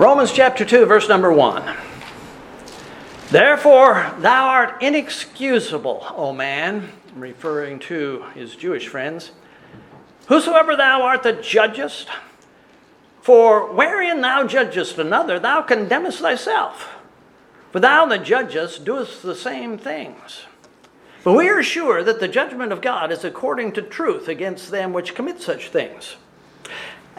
Romans chapter 2, verse number 1. Therefore, thou art inexcusable, O man, referring to his Jewish friends, whosoever thou art that judgest, for wherein thou judgest another, thou condemnest thyself. For thou that judgest doest the same things. But we are sure that the judgment of God is according to truth against them which commit such things.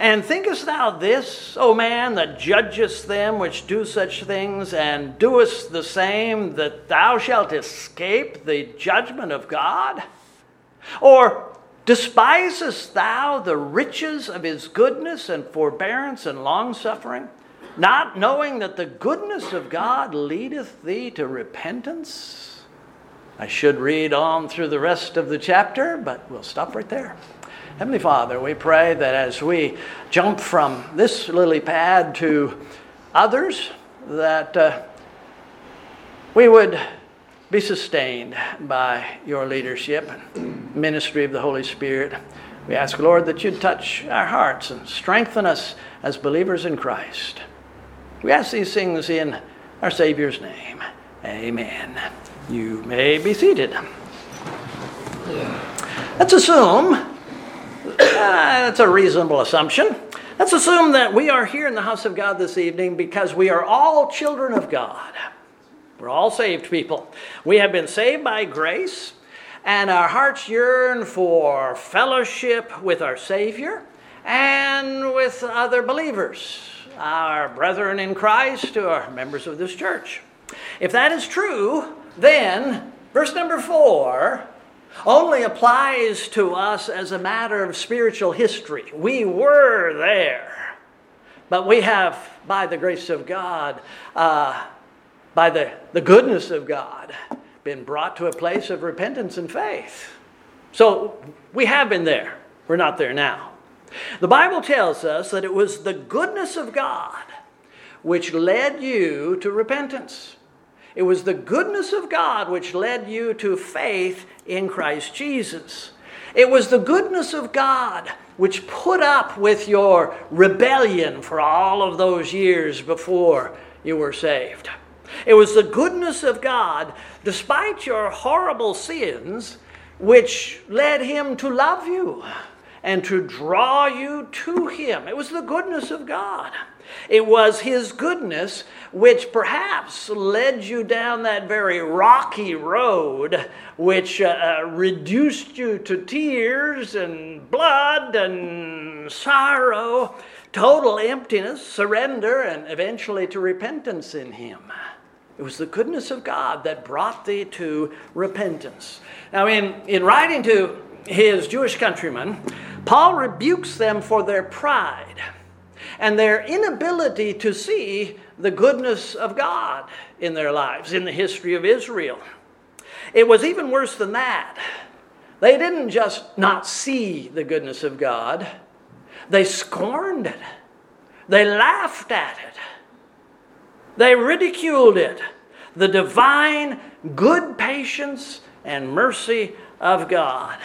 And thinkest thou this, O man, that judgest them which do such things, and doest the same, that thou shalt escape the judgment of God? Or despisest thou the riches of his goodness and forbearance and longsuffering, not knowing that the goodness of God leadeth thee to repentance? I should read on through the rest of the chapter, but we'll stop right there. Heavenly Father, we pray that as we jump from this lily pad to others, that uh, we would be sustained by your leadership ministry of the Holy Spirit. We ask, Lord, that you'd touch our hearts and strengthen us as believers in Christ. We ask these things in our Savior's name. Amen. You may be seated. Let's assume uh, that's a reasonable assumption. Let's assume that we are here in the house of God this evening because we are all children of God. We're all saved people. We have been saved by grace, and our hearts yearn for fellowship with our Savior and with other believers, our brethren in Christ who are members of this church. If that is true, then verse number four only applies to us as a matter of spiritual history. We were there, but we have, by the grace of God, uh, by the, the goodness of God, been brought to a place of repentance and faith. So we have been there. We're not there now. The Bible tells us that it was the goodness of God which led you to repentance. It was the goodness of God which led you to faith in Christ Jesus. It was the goodness of God which put up with your rebellion for all of those years before you were saved. It was the goodness of God, despite your horrible sins, which led Him to love you and to draw you to Him. It was the goodness of God. It was His goodness which perhaps led you down that very rocky road, which uh, uh, reduced you to tears and blood and sorrow, total emptiness, surrender, and eventually to repentance in Him. It was the goodness of God that brought thee to repentance. Now, in, in writing to his Jewish countrymen, Paul rebukes them for their pride and their inability to see the goodness of God in their lives, in the history of Israel. It was even worse than that. They didn't just not see the goodness of God, they scorned it, they laughed at it, they ridiculed it. The divine good patience and mercy of God.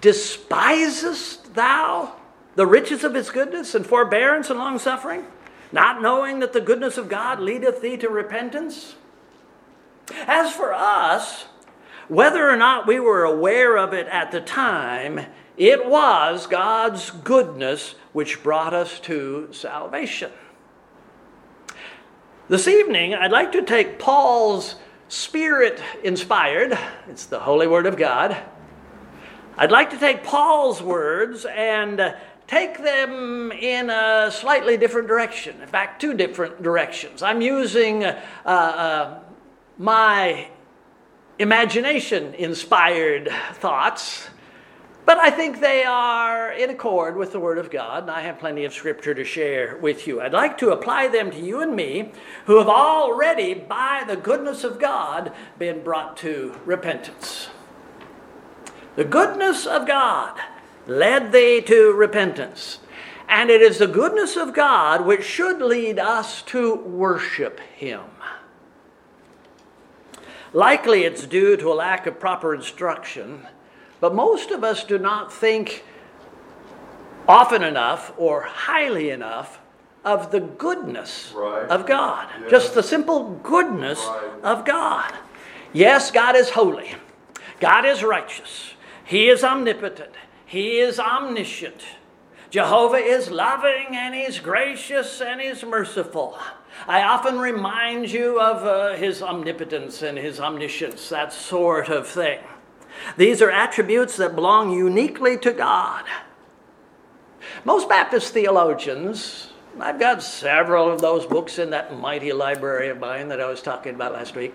Despisest thou the riches of his goodness and forbearance and long suffering, not knowing that the goodness of God leadeth thee to repentance? As for us, whether or not we were aware of it at the time, it was God's goodness which brought us to salvation. This evening, I'd like to take Paul's spirit inspired, it's the Holy Word of God. I'd like to take Paul's words and take them in a slightly different direction. In fact, two different directions. I'm using uh, uh, my imagination inspired thoughts, but I think they are in accord with the Word of God, and I have plenty of Scripture to share with you. I'd like to apply them to you and me who have already, by the goodness of God, been brought to repentance. The goodness of God led thee to repentance. And it is the goodness of God which should lead us to worship Him. Likely it's due to a lack of proper instruction, but most of us do not think often enough or highly enough of the goodness Right. of God. Yeah. Just the simple goodness Right. of God. Yes, God is holy. God is righteous. He is omnipotent. He is omniscient. Jehovah is loving and He's gracious and He's merciful. I often remind you of uh, His omnipotence and His omniscience, that sort of thing. These are attributes that belong uniquely to God. Most Baptist theologians, I've got several of those books in that mighty library of mine that I was talking about last week.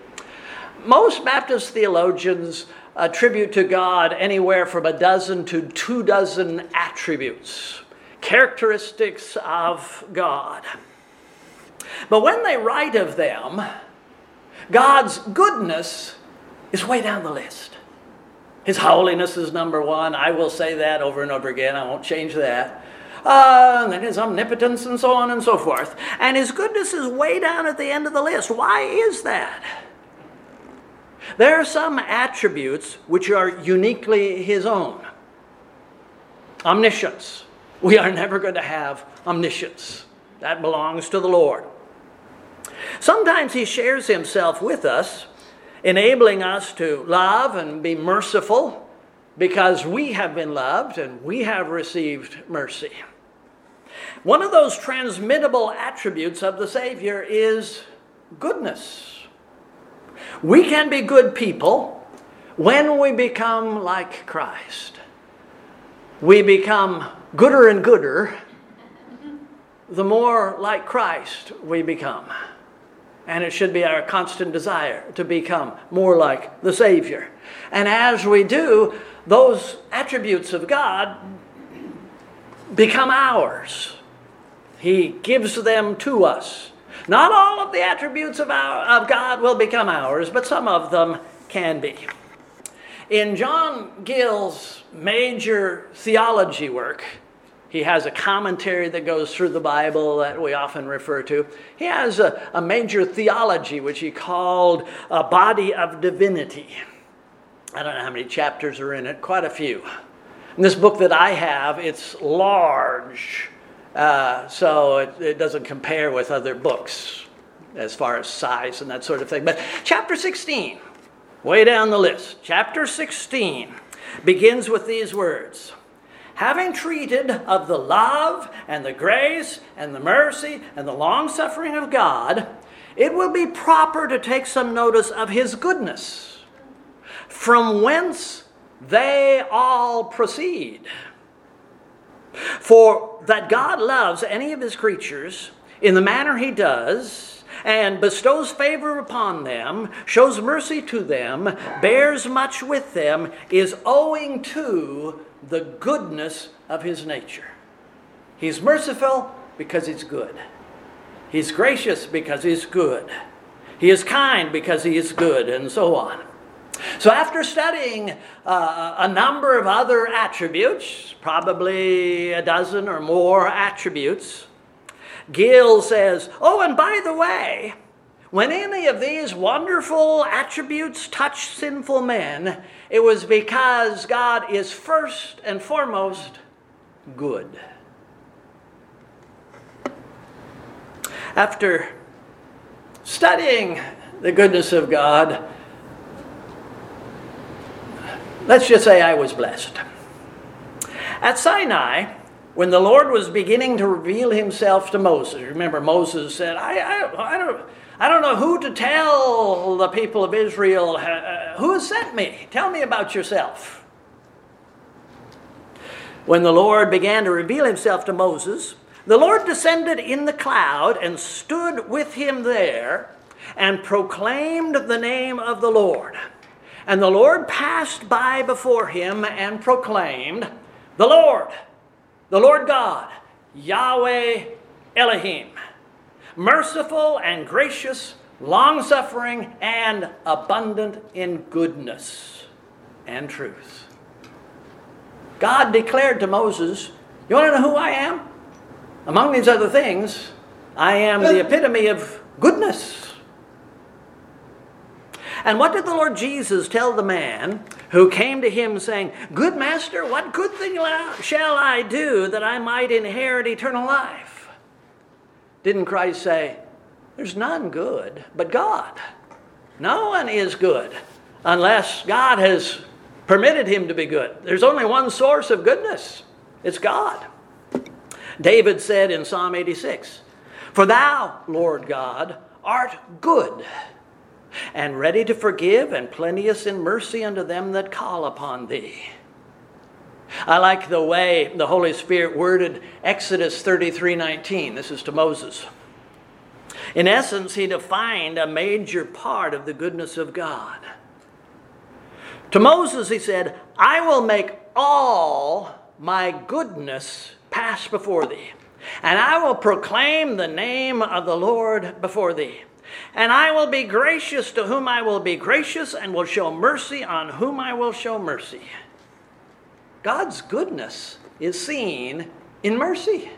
Most Baptist theologians attribute to God anywhere from a dozen to two dozen attributes, characteristics of God. But when they write of them, God's goodness is way down the list. His holiness is number one. I will say that over and over again. I won't change that. Uh, and then his omnipotence and so on and so forth. And his goodness is way down at the end of the list. Why is that? There are some attributes which are uniquely his own. Omniscience. We are never going to have omniscience. That belongs to the Lord. Sometimes he shares himself with us, enabling us to love and be merciful because we have been loved and we have received mercy. One of those transmittable attributes of the Savior is goodness. We can be good people when we become like Christ. We become gooder and gooder the more like Christ we become. And it should be our constant desire to become more like the Savior. And as we do, those attributes of God become ours. He gives them to us. Not all of the attributes of, our, of God will become ours, but some of them can be. In John Gill's major theology work, he has a commentary that goes through the Bible that we often refer to. He has a, a major theology which he called a body of divinity. I don't know how many chapters are in it, quite a few. In this book that I have, it's large, uh, so it, it doesn't compare with other books as far as size and that sort of thing. But chapter 16, way down the list, chapter 16 begins with these words Having treated of the love and the grace and the mercy and the long suffering of God, it will be proper to take some notice of his goodness, from whence they all proceed. For that God loves any of his creatures in the manner he does, and bestows favor upon them, shows mercy to them, bears much with them, is owing to the goodness of his nature. He's merciful because he's good. He's gracious because he's good. He is kind because he is good, and so on. So, after studying uh, a number of other attributes, probably a dozen or more attributes, Gill says, Oh, and by the way, when any of these wonderful attributes touch sinful men, it was because God is first and foremost good. After studying the goodness of God, let's just say I was blessed. At Sinai, when the Lord was beginning to reveal himself to Moses, remember Moses said, I, I, I, don't, I don't know who to tell the people of Israel, uh, who has sent me? Tell me about yourself. When the Lord began to reveal himself to Moses, the Lord descended in the cloud and stood with him there and proclaimed the name of the Lord. And the Lord passed by before him and proclaimed, The Lord, the Lord God, Yahweh Elohim, merciful and gracious, long suffering, and abundant in goodness and truth. God declared to Moses, You want to know who I am? Among these other things, I am the epitome of goodness. And what did the Lord Jesus tell the man who came to him saying, Good master, what good thing shall I do that I might inherit eternal life? Didn't Christ say, There's none good but God? No one is good unless God has permitted him to be good. There's only one source of goodness it's God. David said in Psalm 86 For thou, Lord God, art good and ready to forgive and plenteous in mercy unto them that call upon thee. I like the way the Holy Spirit worded Exodus 33:19. This is to Moses. In essence, he defined a major part of the goodness of God. To Moses, he said, I will make all my goodness pass before thee, and I will proclaim the name of the Lord before thee. And I will be gracious to whom I will be gracious, and will show mercy on whom I will show mercy. God's goodness is seen in mercy.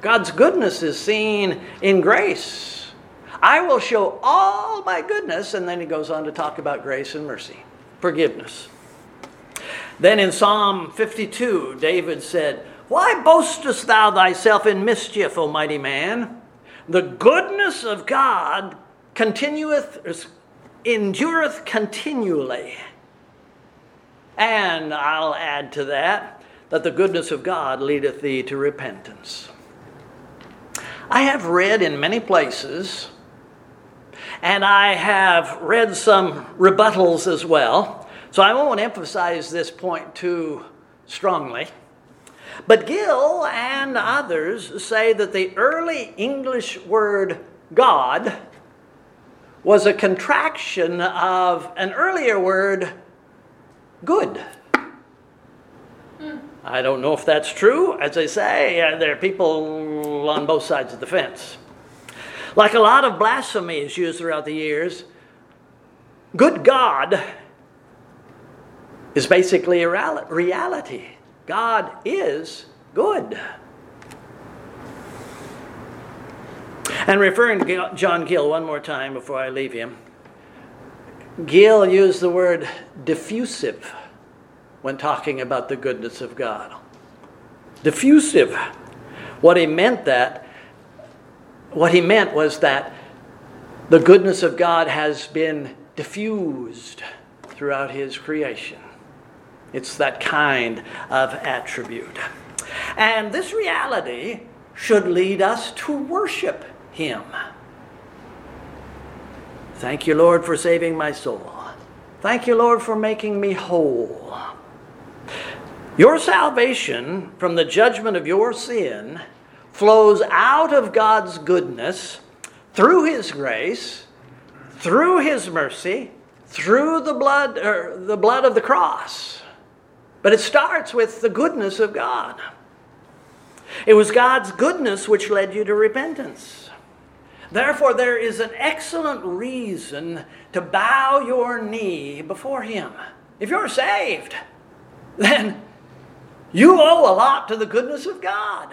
God's goodness is seen in grace. I will show all my goodness, and then he goes on to talk about grace and mercy, forgiveness. Then in Psalm 52, David said, Why boastest thou thyself in mischief, O mighty man? The goodness of God continueth, endureth continually. And I'll add to that that the goodness of God leadeth thee to repentance. I have read in many places, and I have read some rebuttals as well, so I won't emphasize this point too strongly. But Gill and others say that the early English word God was a contraction of an earlier word good. I don't know if that's true. As I say, uh, there are people on both sides of the fence. Like a lot of blasphemies used throughout the years, good God is basically a reality. God is good. And referring to John Gill one more time before I leave him, Gill used the word diffusive when talking about the goodness of God. Diffusive. What he meant that what he meant was that the goodness of God has been diffused throughout his creation. It's that kind of attribute. And this reality should lead us to worship him. Thank you, Lord, for saving my soul. Thank you, Lord, for making me whole. Your salvation from the judgment of your sin flows out of God's goodness through His grace, through His mercy, through the blood, or the blood of the cross. But it starts with the goodness of God. It was God's goodness which led you to repentance. Therefore, there is an excellent reason to bow your knee before Him. If you're saved, then you owe a lot to the goodness of God.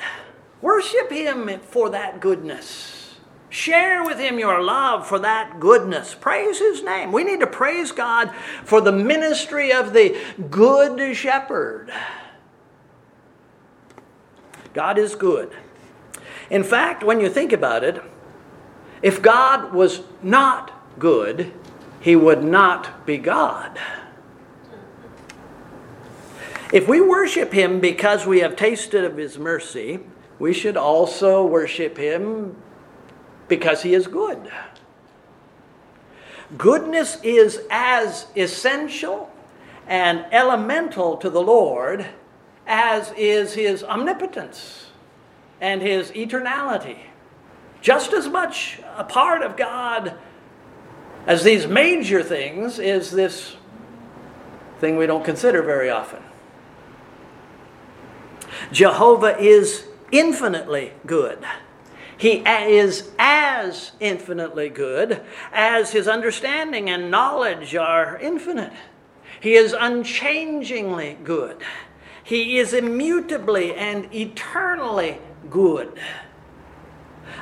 Worship Him for that goodness. Share with Him your love for that goodness. Praise His name. We need to praise God for the ministry of the Good Shepherd. God is good. In fact, when you think about it, if God was not good, he would not be God. If we worship him because we have tasted of his mercy, we should also worship him because he is good. Goodness is as essential and elemental to the Lord as is his omnipotence and his eternality just as much a part of God as these major things is this thing we don't consider very often. Jehovah is infinitely good. He is as infinitely good as his understanding and knowledge are infinite. He is unchangingly good. He is immutably and eternally good.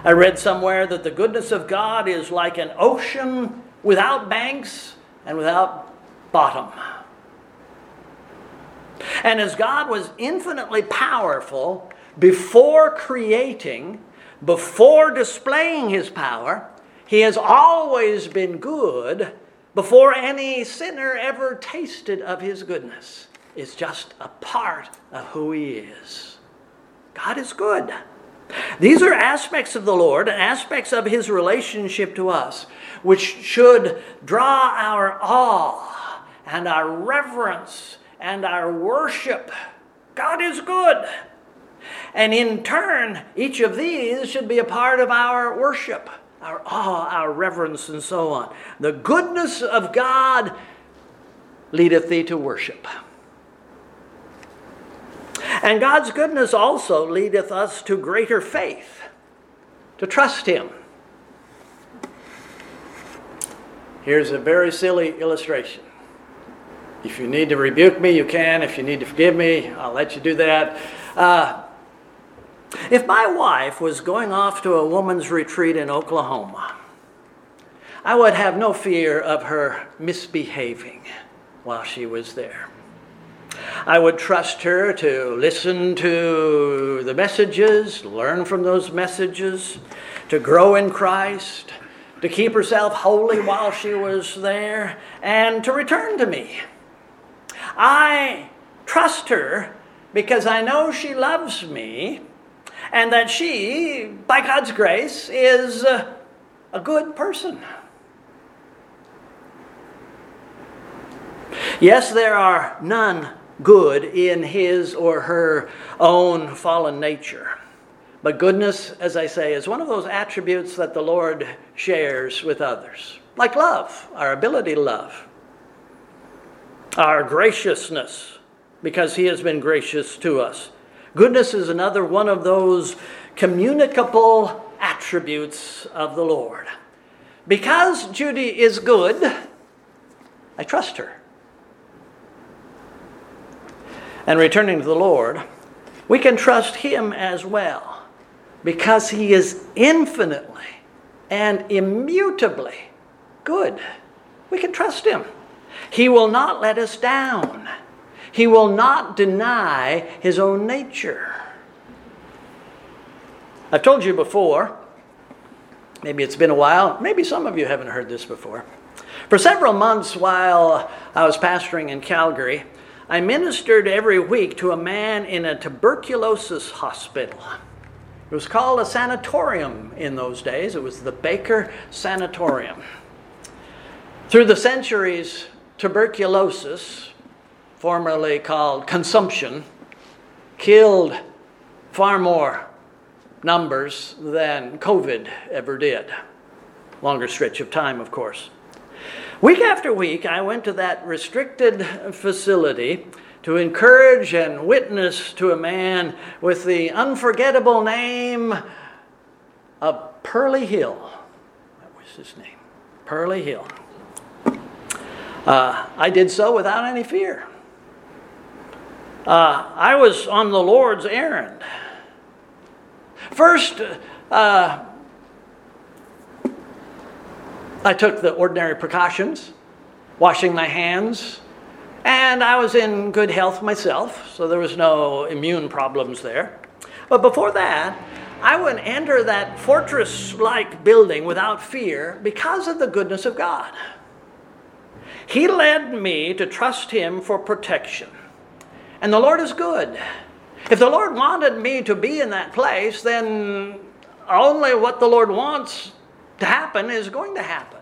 I read somewhere that the goodness of God is like an ocean without banks and without bottom. And as God was infinitely powerful before creating, before displaying his power, he has always been good before any sinner ever tasted of his goodness. It's just a part of who he is. God is good. These are aspects of the Lord and aspects of his relationship to us, which should draw our awe and our reverence and our worship. God is good. And in turn, each of these should be a part of our worship, our awe, our reverence, and so on. The goodness of God leadeth thee to worship. And God's goodness also leadeth us to greater faith, to trust Him. Here's a very silly illustration. If you need to rebuke me, you can. If you need to forgive me, I'll let you do that. Uh, if my wife was going off to a woman's retreat in Oklahoma, I would have no fear of her misbehaving while she was there. I would trust her to listen to the messages, learn from those messages, to grow in Christ, to keep herself holy while she was there, and to return to me. I trust her because I know she loves me and that she, by God's grace, is a, a good person. Yes, there are none good in his or her own fallen nature. But goodness, as I say, is one of those attributes that the Lord shares with others, like love, our ability to love, our graciousness, because He has been gracious to us. Goodness is another one of those communicable attributes of the Lord. Because Judy is good, I trust her. and returning to the Lord, we can trust Him as well because He is infinitely and immutably good. We can trust Him. He will not let us down, He will not deny His own nature. I've told you before, maybe it's been a while, maybe some of you haven't heard this before. For several months while I was pastoring in Calgary, I ministered every week to a man in a tuberculosis hospital. It was called a sanatorium in those days. It was the Baker Sanatorium. Through the centuries, tuberculosis, formerly called consumption, killed far more numbers than COVID ever did. Longer stretch of time, of course. Week after week, I went to that restricted facility to encourage and witness to a man with the unforgettable name of Pearly Hill. That was his name, Pearly Hill. Uh, I did so without any fear. Uh, I was on the Lord's errand. First, uh, I took the ordinary precautions, washing my hands, and I was in good health myself, so there was no immune problems there. But before that, I would enter that fortress like building without fear because of the goodness of God. He led me to trust Him for protection. And the Lord is good. If the Lord wanted me to be in that place, then only what the Lord wants to happen is going to happen.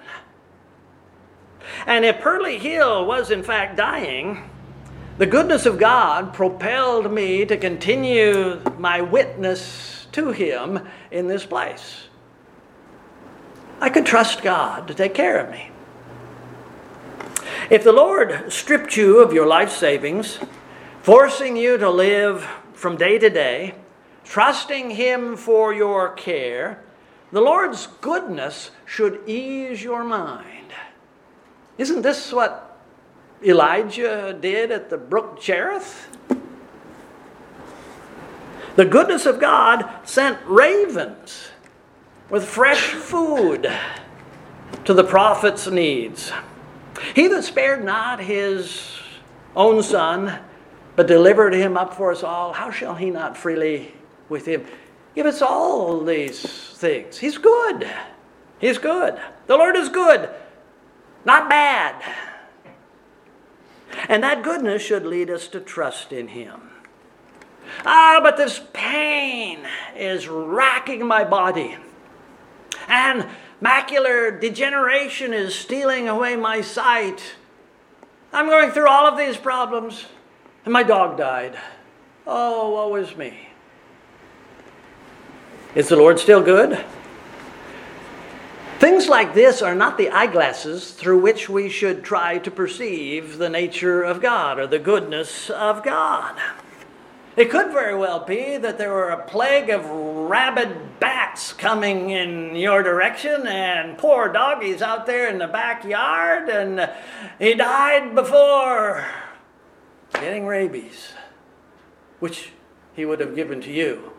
And if Pearly Hill was in fact dying, the goodness of God propelled me to continue my witness to him in this place. I could trust God to take care of me. If the Lord stripped you of your life savings, forcing you to live from day to day, trusting Him for your care, the Lord's goodness should ease your mind. Isn't this what Elijah did at the brook Cherith? The goodness of God sent ravens with fresh food to the prophet's needs. He that spared not his own son, but delivered him up for us all, how shall he not freely with him give us all these things. He's good. He's good. The Lord is good, not bad. And that goodness should lead us to trust in Him. Ah, but this pain is racking my body. And macular degeneration is stealing away my sight. I'm going through all of these problems, and my dog died. Oh, woe is me. Is the Lord still good? Things like this are not the eyeglasses through which we should try to perceive the nature of God or the goodness of God. It could very well be that there were a plague of rabid bats coming in your direction, and poor doggies out there in the backyard, and he died before getting rabies, which he would have given to you.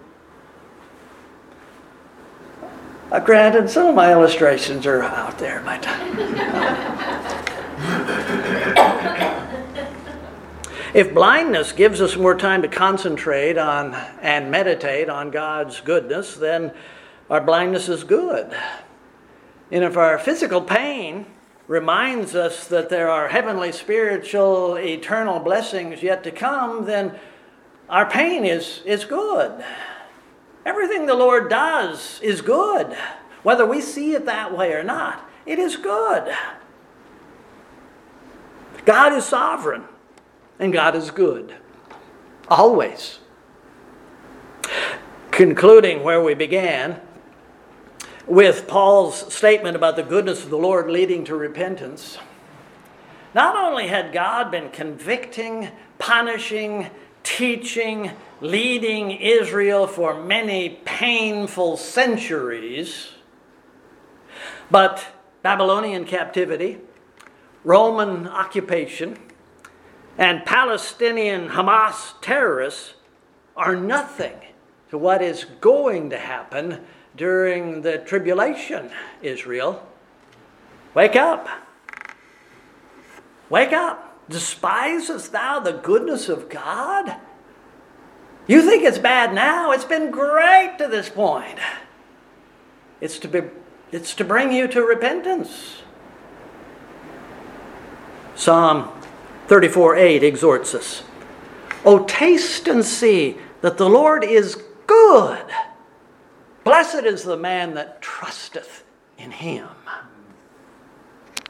Uh, granted, some of my illustrations are out there, but. if blindness gives us more time to concentrate on and meditate on God's goodness, then our blindness is good. And if our physical pain reminds us that there are heavenly, spiritual, eternal blessings yet to come, then our pain is, is good. Everything the Lord does is good. Whether we see it that way or not, it is good. God is sovereign and God is good. Always. Concluding where we began with Paul's statement about the goodness of the Lord leading to repentance. Not only had God been convicting, punishing, teaching, leading Israel for many painful centuries. But Babylonian captivity, Roman occupation, and Palestinian Hamas terrorists are nothing to what is going to happen during the tribulation, Israel. Wake up. Wake up. Despisest thou the goodness of God? You think it's bad now? It's been great to this point. It's to, be, it's to bring you to repentance. Psalm 34 8 exhorts us Oh, taste and see that the Lord is good. Blessed is the man that trusteth in him.